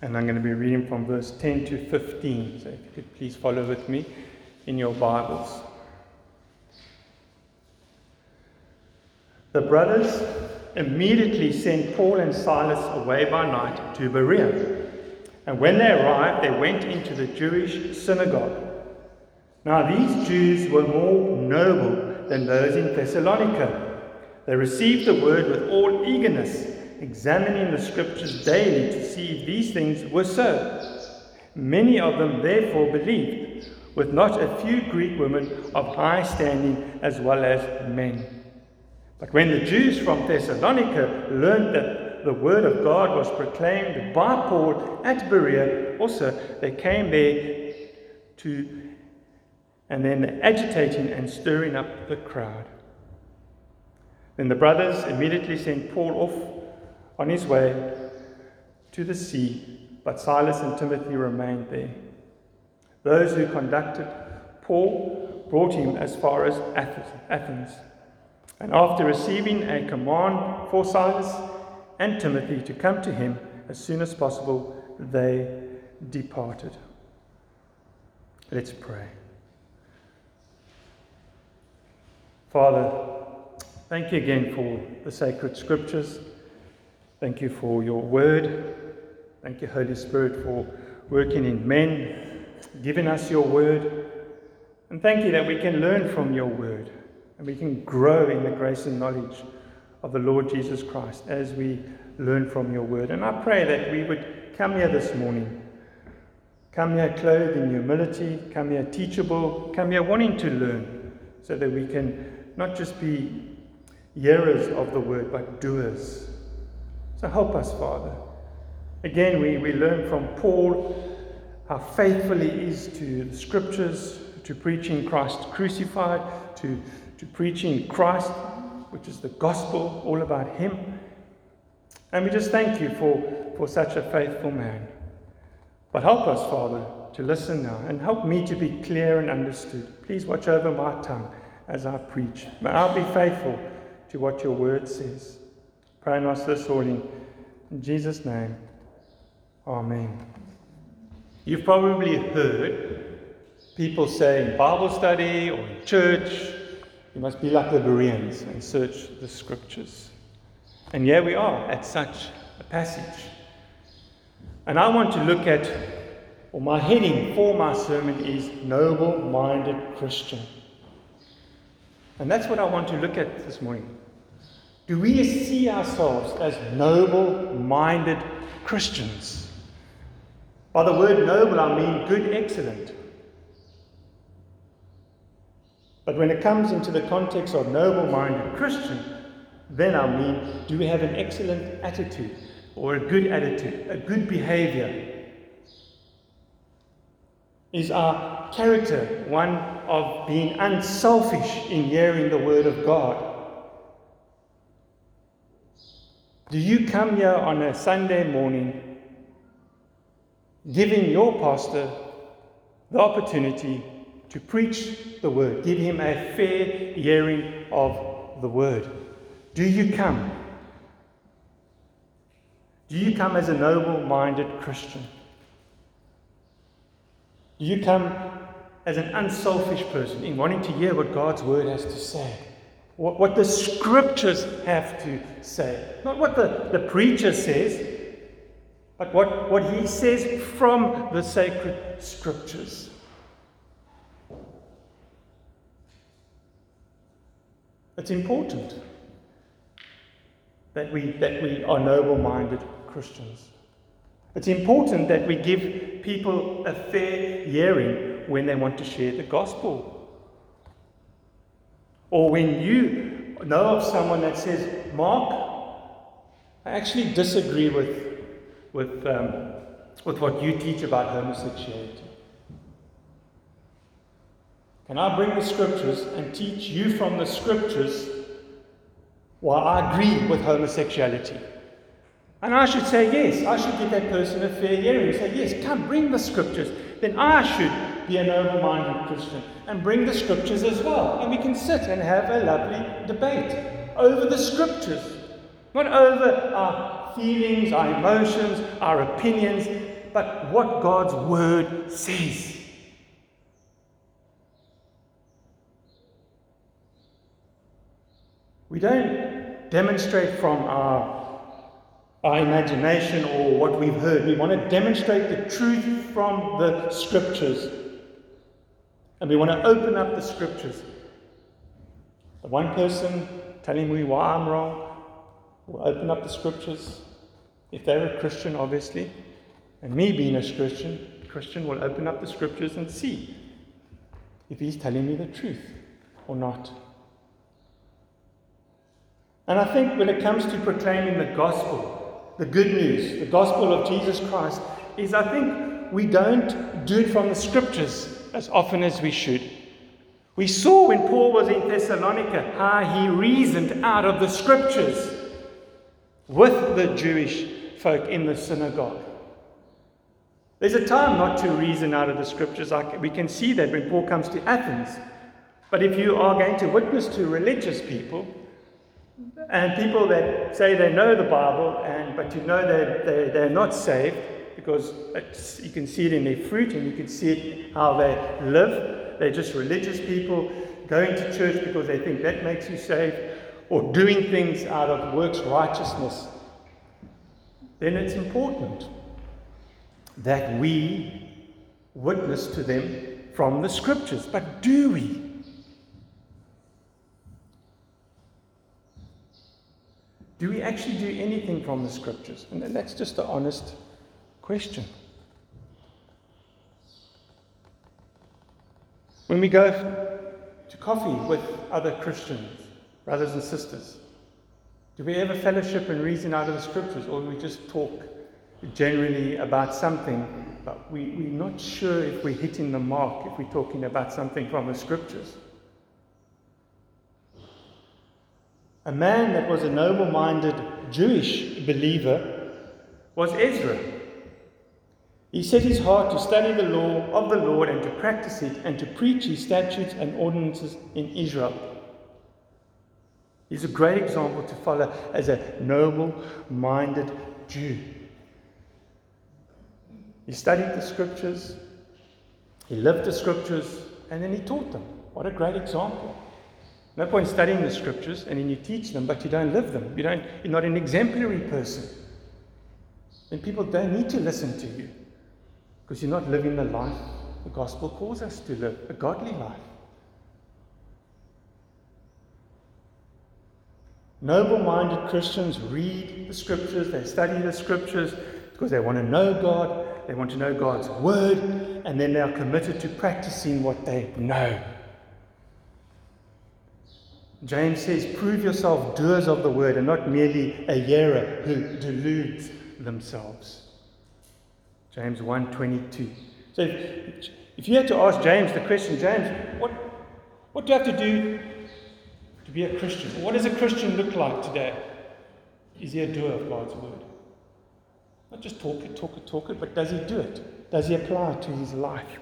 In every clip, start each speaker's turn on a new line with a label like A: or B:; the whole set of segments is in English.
A: And I'm going to be reading from verse 10 to 15. So if you could please follow with me in your Bibles. The brothers immediately sent Paul and Silas away by night to Berea. And when they arrived, they went into the Jewish synagogue. Now, these Jews were more noble than those in Thessalonica. They received the word with all eagerness, examining the scriptures daily to see if these things were so. Many of them therefore believed, with not a few Greek women of high standing as well as men. But when the Jews from Thessalonica learned that the word of God was proclaimed by Paul at Berea, also they came there to, and then agitating and stirring up the crowd. Then the brothers immediately sent Paul off on his way to the sea, but Silas and Timothy remained there. Those who conducted Paul brought him as far as Athens. And after receiving a command for Silas and Timothy to come to him as soon as possible, they departed. Let's pray. Father, thank you again for the sacred scriptures. Thank you for your word. Thank you, Holy Spirit, for working in men, giving us your word. And thank you that we can learn from your word and we can grow in the grace and knowledge of the Lord Jesus Christ as we learn from your word. And I pray that we would come here this morning, come here clothed in humility, come here teachable, come here wanting to learn, so that we can not just be hearers of the word, but doers. So help us, Father. Again, we, we learn from Paul how faithful he is to the scriptures, to preaching Christ crucified, to to preaching Christ, which is the gospel, all about Him. And we just thank you for, for such a faithful man. But help us, Father, to listen now and help me to be clear and understood. Please watch over my tongue as I preach. May I be faithful to what your word says. Pray in us this morning. In Jesus' name, Amen. You've probably heard people say in Bible study or in church you must be like the Bereans and search the scriptures. And here we are at such a passage. And I want to look at, or my heading for my sermon is Noble Minded Christian. And that's what I want to look at this morning. Do we see ourselves as noble minded Christians? By the word noble, I mean good, excellent. But when it comes into the context of noble minded Christian, then I mean, do we have an excellent attitude or a good attitude, a good behavior? Is our character one of being unselfish in hearing the word of God? Do you come here on a Sunday morning giving your pastor the opportunity to preach the word. Give him a fair hearing of the word. Do you come? Do you come as a noble minded Christian? Do you come as an unselfish person in wanting to hear what God's word has to say? What, what the scriptures have to say? Not what the, the preacher says, but what, what he says from the sacred scriptures. It's important that we, that we are noble minded Christians. It's important that we give people a fair hearing when they want to share the gospel. Or when you know of someone that says, Mark, I actually disagree with, with, um, with what you teach about homosexuality. Can I bring the scriptures and teach you from the scriptures why I agree with homosexuality? And I should say, yes, I should give that person a fair hearing. Say, yes, come, bring the scriptures. Then I should be an open minded Christian and bring the scriptures as well. And we can sit and have a lovely debate over the scriptures, not over our feelings, our emotions, our opinions, but what God's word says. We don't demonstrate from our, our imagination or what we've heard. We want to demonstrate the truth from the scriptures. And we want to open up the scriptures. The one person telling me why I'm wrong will open up the scriptures. If they're a Christian, obviously, and me being a Christian, Christian will open up the scriptures and see if he's telling me the truth or not. And I think when it comes to proclaiming the gospel, the good news, the gospel of Jesus Christ, is I think we don't do it from the scriptures as often as we should. We saw when Paul was in Thessalonica how he reasoned out of the scriptures with the Jewish folk in the synagogue. There's a time not to reason out of the scriptures. We can see that when Paul comes to Athens. But if you are going to witness to religious people, and people that say they know the Bible, and but you know that they, they're not saved because you can see it in their fruit and you can see it how they live. They're just religious people going to church because they think that makes you saved, or doing things out of works righteousness. Then it's important that we witness to them from the scriptures. But do we? Do we actually do anything from the scriptures? And that's just the honest question. When we go to coffee with other Christians, brothers and sisters, do we ever fellowship and reason out of the scriptures, or do we just talk generally about something, but we, we're not sure if we're hitting the mark if we're talking about something from the scriptures? A man that was a noble minded Jewish believer was Ezra. He set his heart to study the law of the Lord and to practice it and to preach his statutes and ordinances in Israel. He's a great example to follow as a noble minded Jew. He studied the scriptures, he lived the scriptures, and then he taught them. What a great example. No point studying the scriptures and then you teach them, but you don't live them. You don't, you're not an exemplary person. And people don't need to listen to you because you're not living the life the gospel calls us to live a godly life. Noble minded Christians read the scriptures, they study the scriptures because they want to know God, they want to know God's word, and then they are committed to practicing what they know. James says, Prove yourself doers of the word and not merely a hearer who deludes themselves. James 1.22. So if, if you had to ask James the question, James, what, what do you have to do to be a Christian? What does a Christian look like today? Is he a doer of God's word? Not just talk it, talk it, talk it, but does he do it? Does he apply it to his life?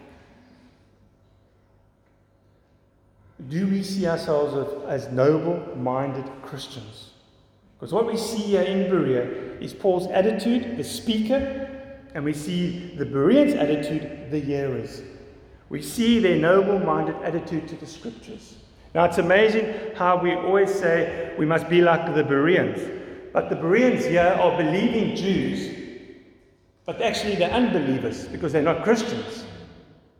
A: do we see ourselves as noble minded Christians? Because what we see here in Berea is Paul's attitude, the speaker, and we see the Bereans' attitude, the hearers. We see their noble minded attitude to the scriptures. Now it's amazing how we always say we must be like the Bereans. But the Bereans here are believing Jews, but actually they're unbelievers because they're not Christians.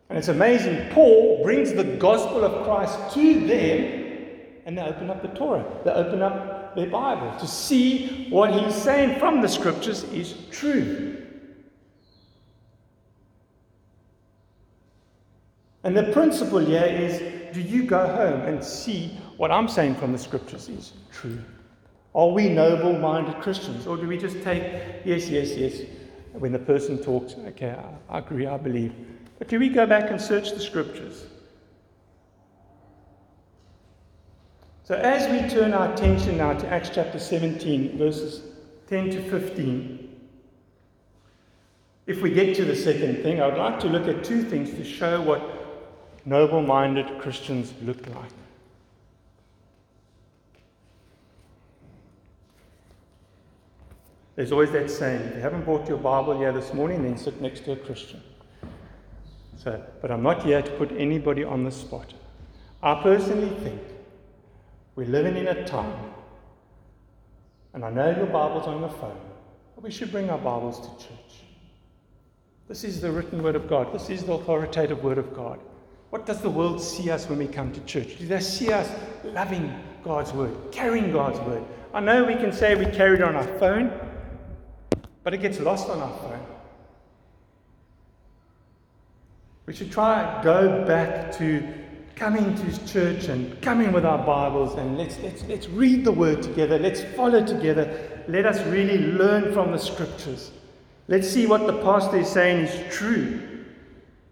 A: And it's amazing. Paul brings the gospel of Christ to them, and they open up the Torah. They open up their Bible to see what he's saying from the scriptures is true. And the principle here is do you go home and see what I'm saying from the scriptures is true? Are we noble minded Christians? Or do we just take, yes, yes, yes, when the person talks, okay, I, agree, I believe. But do we go back and search the scriptures? So, as we turn our attention now to Acts chapter 17, verses 10 to 15, if we get to the second thing, I would like to look at two things to show what noble minded Christians look like. There's always that saying if you haven't brought your Bible here this morning, then sit next to a Christian. So, but I'm not here to put anybody on the spot. I personally think we're living in a time, and I know your Bible's on your phone, but we should bring our Bibles to church. This is the written word of God. This is the authoritative word of God. What does the world see us when we come to church? Do they see us loving God's word, carrying God's word? I know we can say we carry it on our phone, but it gets lost on our phone. We should try go back to coming to church and coming with our Bibles and let's, let's, let's read the word together. Let's follow together. Let us really learn from the scriptures. Let's see what the pastor is saying is true.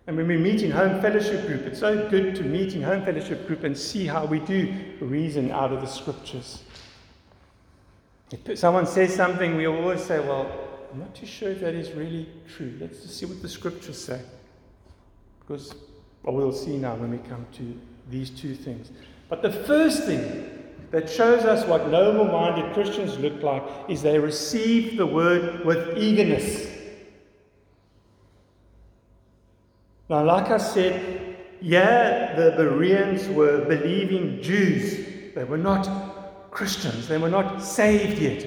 A: And when we meet in home fellowship group, it's so good to meet in home fellowship group and see how we do reason out of the scriptures. If someone says something, we always say, Well, I'm not too sure if that is really true. Let's just see what the scriptures say. Because well, we'll see now when we come to these two things. But the first thing that shows us what noble minded Christians look like is they receive the word with eagerness. Now, like I said, yeah, the Bereans were believing Jews. They were not Christians, they were not saved yet.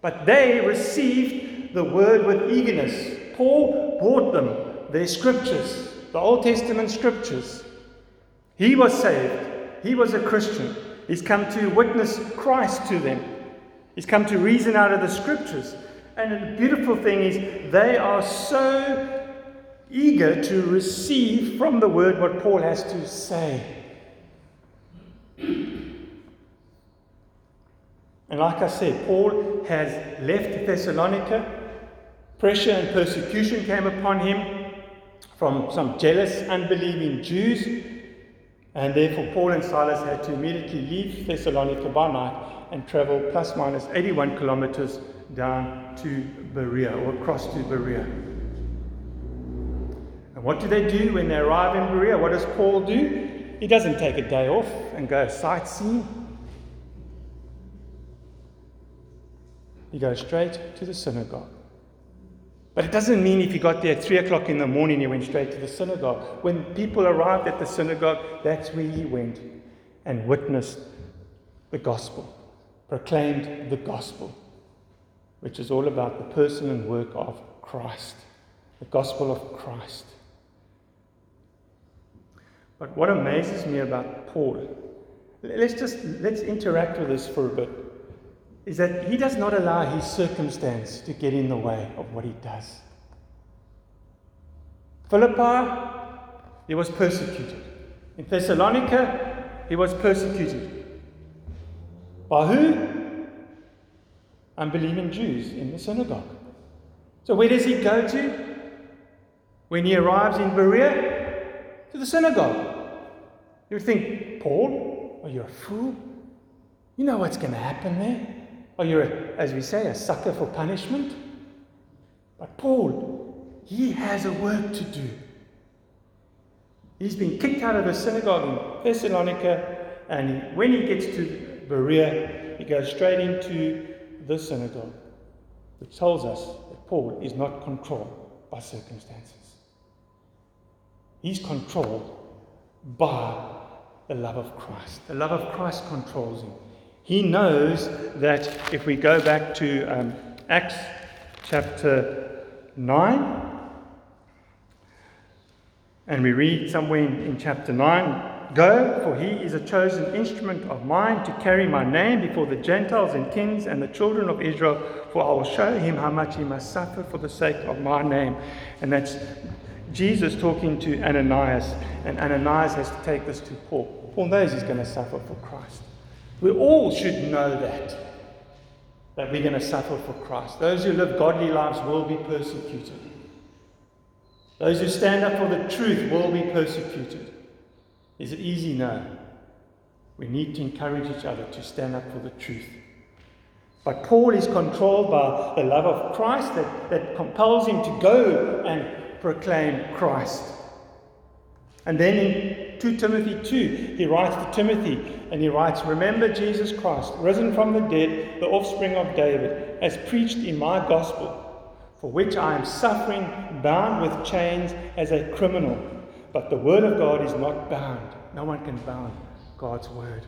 A: But they received the word with eagerness. Paul brought them their scriptures, the Old Testament scriptures. He was saved, he was a Christian. He's come to witness Christ to them. He's come to reason out of the scriptures. And the beautiful thing is, they are so eager to receive from the word what Paul has to say. And like I said, Paul has left Thessalonica. Pressure and persecution came upon him from some jealous, unbelieving Jews. And therefore, Paul and Silas had to immediately leave Thessalonica by night and travel plus minus 81 kilometers down to Berea or across to Berea. What do they do when they arrive in Berea? What does Paul do? He doesn't take a day off and go sightseeing. He goes straight to the synagogue. But it doesn't mean if he got there at 3 o'clock in the morning, he went straight to the synagogue. When people arrived at the synagogue, that's where he went and witnessed the gospel, proclaimed the gospel, which is all about the person and work of Christ, the gospel of Christ. But what amazes me about Paul, let's just let's interact with this for a bit, is that he does not allow his circumstance to get in the way of what he does. Philippi, he was persecuted. In Thessalonica, he was persecuted. By who? Unbelieving Jews in the synagogue. So where does he go to? When he arrives in Berea, to the synagogue. You would think, Paul, are you a fool? You know what's going to happen there. Are you, a, as we say, a sucker for punishment? But Paul, he has a work to do. He's been kicked out of the synagogue in Thessalonica, and he, when he gets to Berea, he goes straight into the synagogue, which tells us that Paul is not controlled by circumstances. He's controlled by the love of Christ. The love of Christ controls him. He knows that if we go back to um, Acts chapter 9, and we read somewhere in, in chapter 9 Go, for he is a chosen instrument of mine to carry my name before the Gentiles and kings and the children of Israel, for I will show him how much he must suffer for the sake of my name. And that's Jesus talking to Ananias, and Ananias has to take this to Paul. Paul knows he's going to suffer for Christ. We all should know that, that we're going to suffer for Christ. Those who live godly lives will be persecuted. Those who stand up for the truth will be persecuted. Is it easy? No. We need to encourage each other to stand up for the truth. But Paul is controlled by the love of Christ that, that compels him to go and proclaim Christ. And then in in 2 Timothy 2, he writes to Timothy and he writes, Remember Jesus Christ, risen from the dead, the offspring of David, as preached in my gospel, for which I am suffering, bound with chains as a criminal. But the word of God is not bound. No one can bound God's word.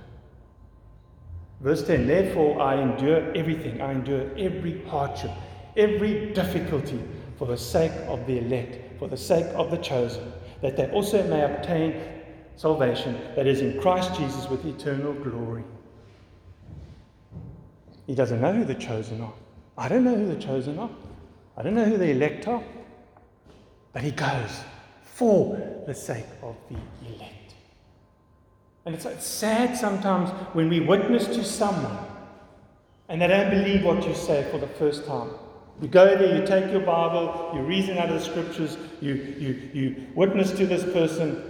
A: Verse 10 Therefore I endure everything, I endure every hardship, every difficulty for the sake of the elect, for the sake of the chosen, that they also may obtain salvation that is in Christ Jesus with eternal glory. He doesn't know who the chosen are. I don't know who the chosen are. I don't know who the elect are. But he goes for the sake of the elect. And it's, sad sometimes when we witness to someone and they don't believe what you say for the first time. You go there, you take your Bible, you reason out of the scriptures, you, you, you witness to this person,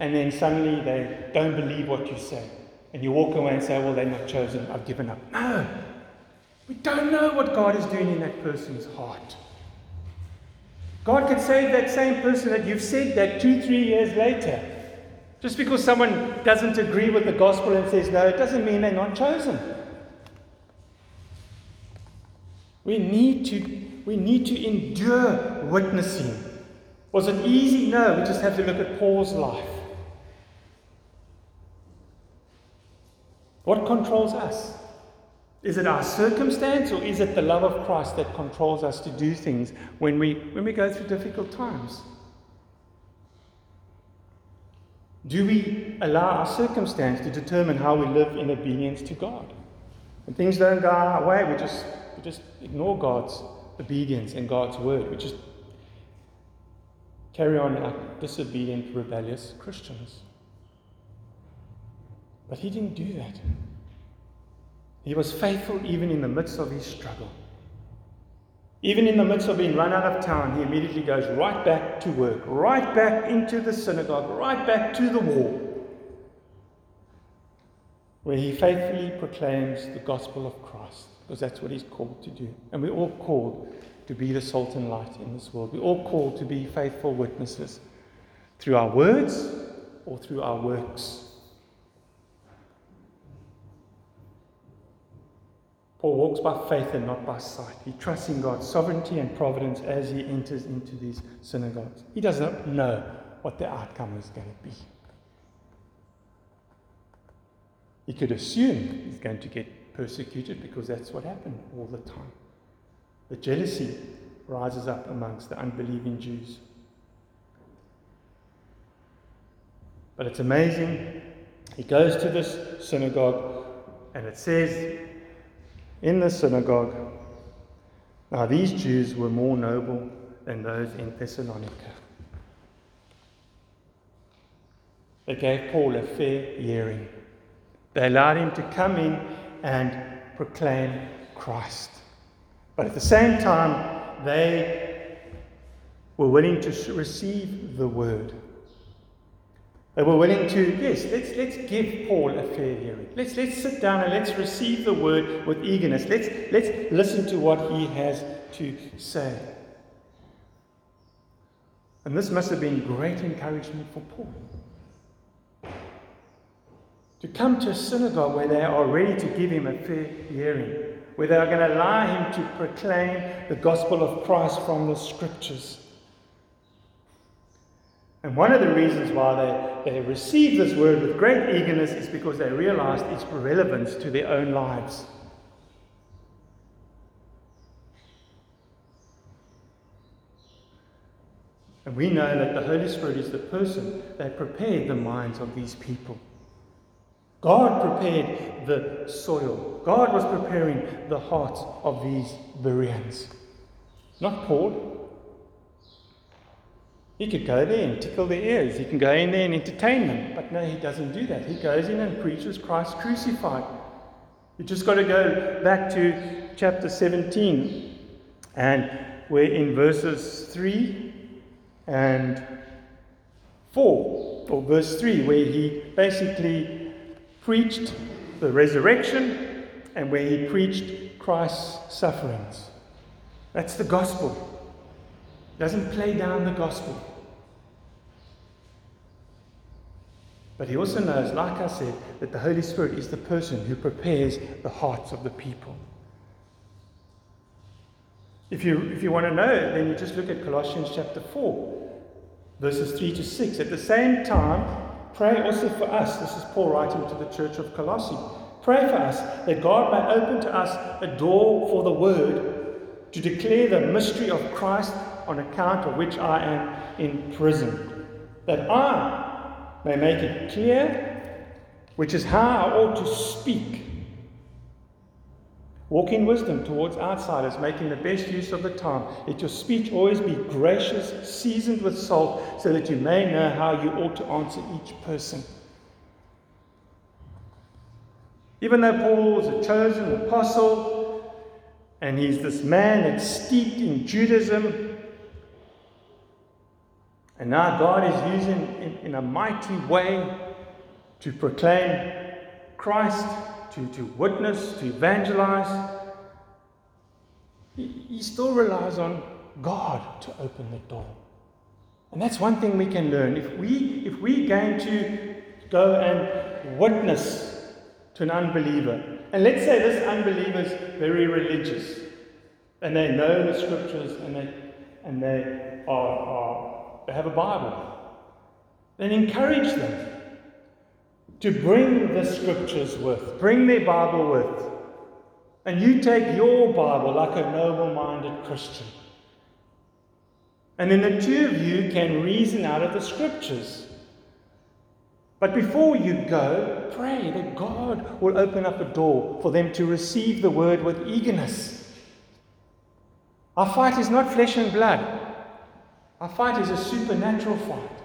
A: and then suddenly they don't believe what you say. And you walk away and say, Well, they're not chosen, I've given up. No! We don't know what God is doing in that person's heart. God can save that same person that you've said that two, three years later. Just because someone doesn't agree with the gospel and says no, it doesn't mean they're not chosen. We need to, we need to endure witnessing. Was it easy? No, we just have to look at Paul's life. What controls us? Is it our circumstance or is it the love of Christ that controls us to do things when we, when we go through difficult times? Do we allow our circumstance to determine how we live in obedience to God? When things don't go our way, we just ignore God's obedience and God's word. We just carry on like disobedient, rebellious Christians. But he didn't do that. He was faithful even in the midst of his struggle. Even in the midst of being run out of town, he immediately goes right back to work, right back into the synagogue, right back to the wall, where he faithfully proclaims the gospel of Christ because that's what He's called to do. And we're all called to be the salt and light in this world. We're all called to be faithful witnesses through our words or through our works. Paul walks by faith and not by sight. He trusts in God's sovereignty and providence as he enters into these synagogues. He doesn't know what the outcome is going to be. He could assume he's going to get persecuted because that's what happened all the time. The jealousy rises up amongst the unbelieving Jews. But it's amazing. He goes to this synagogue, and it says in the synagogue, now these Jews were more noble than those in Thessalonica. They gave Paul a fair hearing. They allowed him to come in and proclaim Christ. But at the same time, they were willing to receive the word. They were willing to, yes, let's, let's give Paul a fair hearing. Let's, let's sit down and let's receive the word with eagerness. Let's, let's listen to what he has to say. And this must have been great encouragement for Paul to come to a synagogue where they are ready to give him a fair hearing, where they are going to allow him to proclaim the gospel of Christ from the scriptures. And one of the reasons why they, they received this word with great eagerness is because they realized its relevance to their own lives. And we know that the Holy Spirit is the person that prepared the minds of these people. God prepared the soil. God was preparing the hearts of these Bereans. Not Paul. He could go there and tickle their ears. He can go in there and entertain them. But no, he doesn't do that. He goes in and preaches Christ crucified. You just got to go back to chapter 17 and we're in verses 3 and 4, or verse 3, where he basically preached the resurrection and where he preached Christ's sufferings. That's the gospel. Doesn't play down the gospel. But he also knows, like I said, that the Holy Spirit is the person who prepares the hearts of the people. If you, if you want to know, then you just look at Colossians chapter 4, verses 3 to 6. At the same time, pray also for us. This is Paul writing to the church of Colossae. Pray for us that God may open to us a door for the word to declare the mystery of Christ on account of which I am in prison, that I may make it clear which is how I ought to speak Walk in wisdom towards outsiders, making the best use of the time. Let your speech always be gracious, seasoned with salt, so that you may know how you ought to answer each person. Even though Paul is a chosen apostle, and he's this man that's steeped in Judaism, and now God is using in, in a mighty way to proclaim Christ to, to witness, to evangelize, he, he still relies on God to open the door. And that's one thing we can learn. If, we, if we're going to go and witness to an unbeliever, and let's say this unbeliever is very religious, and they know the scriptures, and they, and they, are, are, they have a Bible, then encourage them to bring the scriptures with, bring their Bible with. And you take your Bible like a noble minded Christian. And then the two of you can reason out of the scriptures. But before you go, pray that God will open up a door for them to receive the word with eagerness. Our fight is not flesh and blood, our fight is a supernatural fight.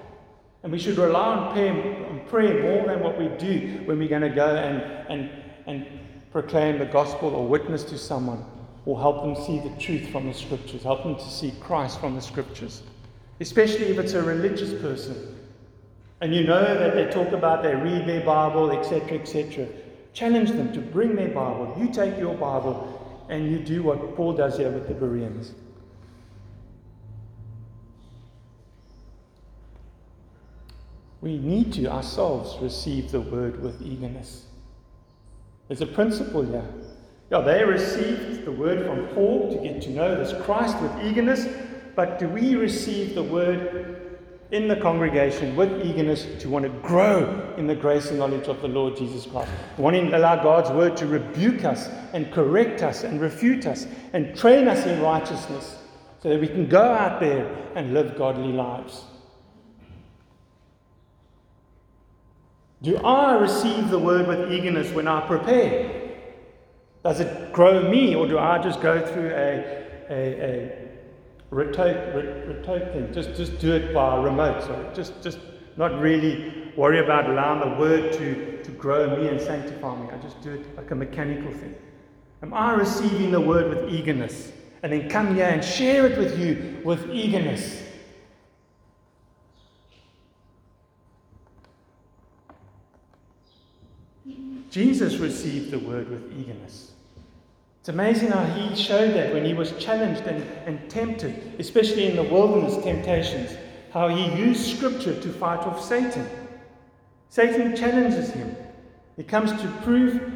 A: And we should rely on prayer, on prayer more than what we do when we're going to go and, and, and proclaim the gospel or witness to someone or help them see the truth from the scriptures, help them to see Christ from the scriptures. Especially if it's a religious person. And you know that they talk about they read their Bible, etc., etc. Challenge them to bring their Bible. You take your Bible and you do what Paul does here with the Bereans. We need to ourselves receive the word with eagerness. There's a principle here. Yeah, they received the word from Paul to get to know this Christ with eagerness, but do we receive the word in the congregation with eagerness to want to grow in the grace and knowledge of the Lord Jesus Christ? Wanting to allow God's word to rebuke us and correct us and refute us and train us in righteousness so that we can go out there and live godly lives. Do I receive the word with eagerness when I prepare? Does it grow me, or do I just go through a, a, a rotate, thing? Just, just do it by remote. So just, just not really worry about allowing the word to, to grow me and sanctify me. I just do it like a mechanical thing. Am I receiving the word with eagerness? And then come here and share it with you with eagerness. Jesus received the word with eagerness. It's amazing how he showed that when he was challenged and, and tempted, especially in the wilderness temptations, how he used scripture to fight off Satan. Satan challenges him. He comes to prove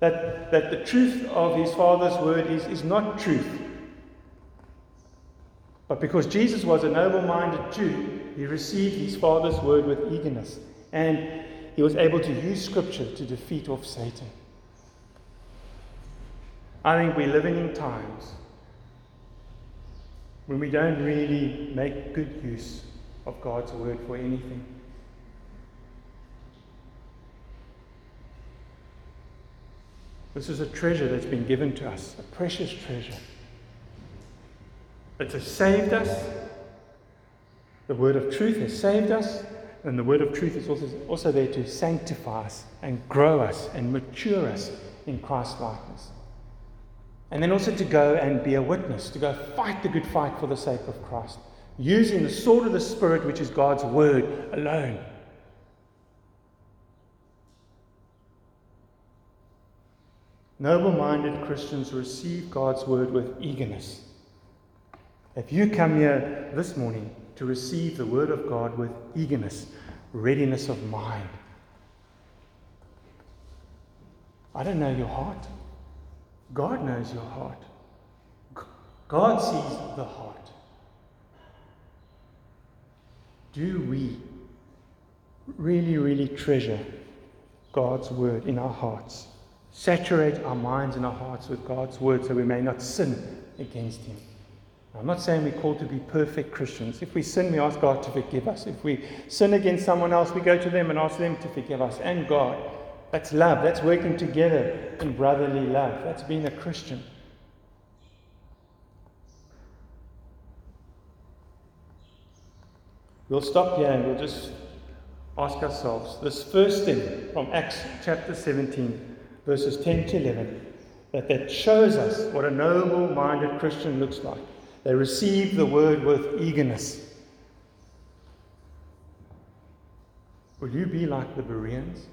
A: that, that the truth of his Father's word is, is not truth. But because Jesus was a noble minded Jew, he received his Father's word with eagerness. And he was able to use Scripture to defeat off Satan. I think we're living in times when we don't really make good use of God's word for anything. This is a treasure that's been given to us, a precious treasure. It has saved us. The word of truth has saved us. And the word of truth is also, also there to sanctify us and grow us and mature us in Christ likeness. And then also to go and be a witness, to go fight the good fight for the sake of Christ, using the sword of the Spirit, which is God's word alone. Noble minded Christians receive God's word with eagerness. If you come here this morning to receive the Word of God with eagerness. readiness of mind. I don't know your heart. God knows your heart. God sees the heart. Do we really, really treasure God's word in our hearts? Saturate our minds and our hearts with God's word so we may not sin against Him. I'm not saying we're called to be perfect Christians. If we sin, we ask God to forgive us. If we sin against someone else, we go to them and ask them to forgive us and God. That's love. That's working together in brotherly love. That's being a Christian. We'll stop here and we'll just ask ourselves this first thing from Acts chapter 17, verses 10 to 11, that, that shows us what a noble minded Christian looks like. They receive the word with eagerness. Will you be like the Bereans?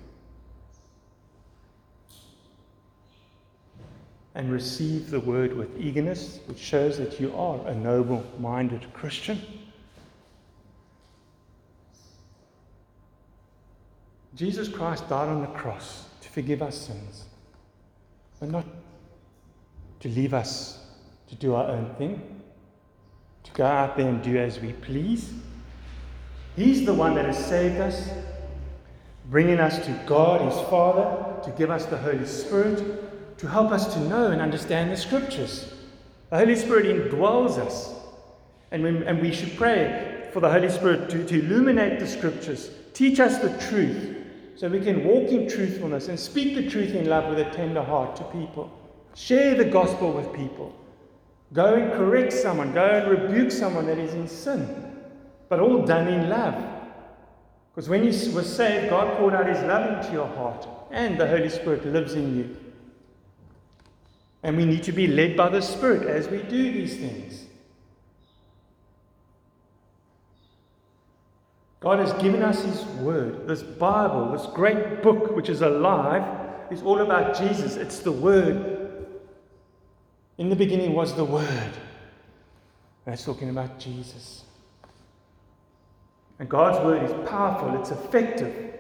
A: And receive the word with eagerness, which shows that you are a noble minded Christian. Jesus Christ died on the cross to forgive our sins, but not to leave us to do our own thing, to go out there and do as we please. He's the one that has saved us, bringing us to God, His Father, to give us the Holy Spirit, to help us to know and understand the Scriptures. The Holy Spirit indwells us, and we, and we should pray for the Holy Spirit to, to illuminate the Scriptures, teach us the truth, so we can walk in truthfulness and speak the truth in love with a tender heart to people. Share the gospel with people. Go and correct someone. Go and rebuke someone that is in sin. But all done in love. Because when you were saved, God poured out His love into your heart, and the Holy Spirit lives in you. And we need to be led by the Spirit as we do these things. God has given us His Word. This Bible, this great book which is alive, is all about Jesus. It's the Word. In the beginning was the Word. That's talking about Jesus. And God's Word is powerful, it's effective.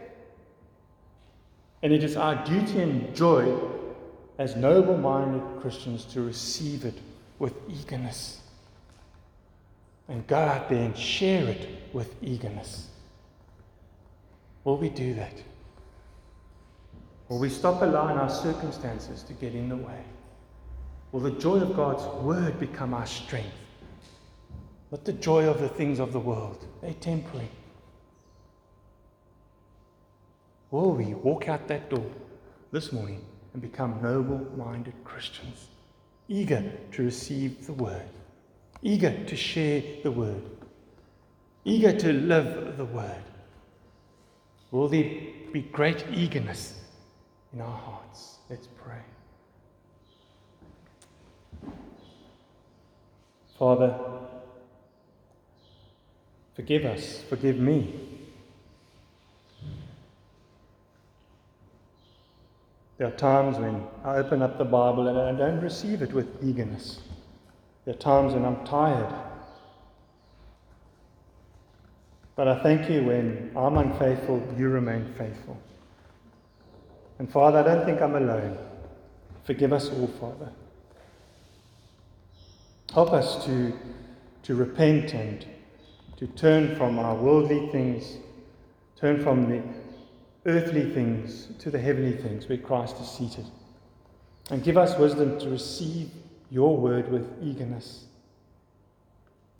A: And it is our duty and joy as noble minded Christians to receive it with eagerness and go out there and share it with eagerness. Will we do that? Will we stop allowing our circumstances to get in the way? Will the joy of God's word become our strength? Not the joy of the things of the world, they're temporary. Will we walk out that door this morning and become noble minded Christians, eager to receive the word, eager to share the word, eager to live the word? Will there be great eagerness in our hearts? Let's pray. Father, forgive us, forgive me. There are times when I open up the Bible and I don't receive it with eagerness. There are times when I'm tired But I thank you when I'm unfaithful, you remain faithful. And Father, I don't think I'm alone. Forgive us all, Father. Help us to, to repent and to turn from our worldly things, turn from the earthly things to the heavenly things where Christ is seated. And give us wisdom to receive your word with eagerness.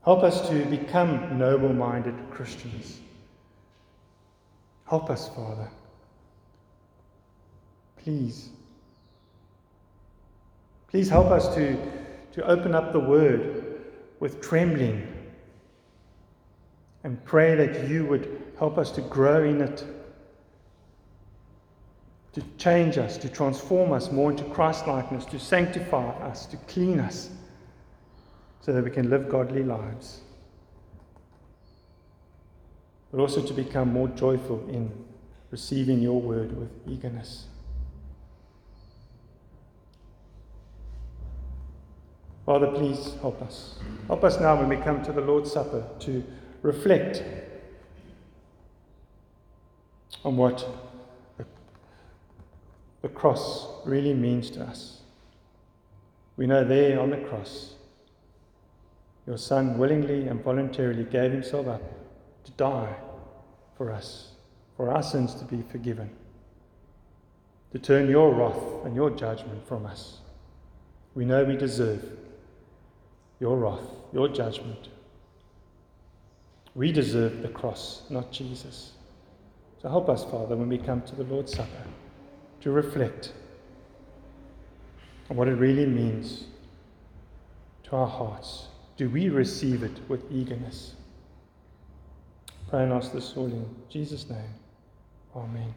A: Help us to become noble minded Christians. Help us, Father. Please. Please help us to, to open up the Word with trembling and pray that you would help us to grow in it, to change us, to transform us more into Christ likeness, to sanctify us, to clean us so that we can live godly lives. But also to become more joyful in receiving your word with eagerness. Father, please help us. Help us now when we come to the Lord's Supper to reflect on what the, cross really means to us. We know there on the cross, your Son willingly and voluntarily gave himself up to die for us, for our sins to be forgiven, to turn your wrath and your judgment from us. We know we deserve your wrath, your judgment. We deserve the cross, not Jesus. So help us, Father, when we come to the Lord's Supper, to reflect on what it really means to our hearts. Do we receive it with eagerness? Pray and ask this all in Jesus' name. Amen.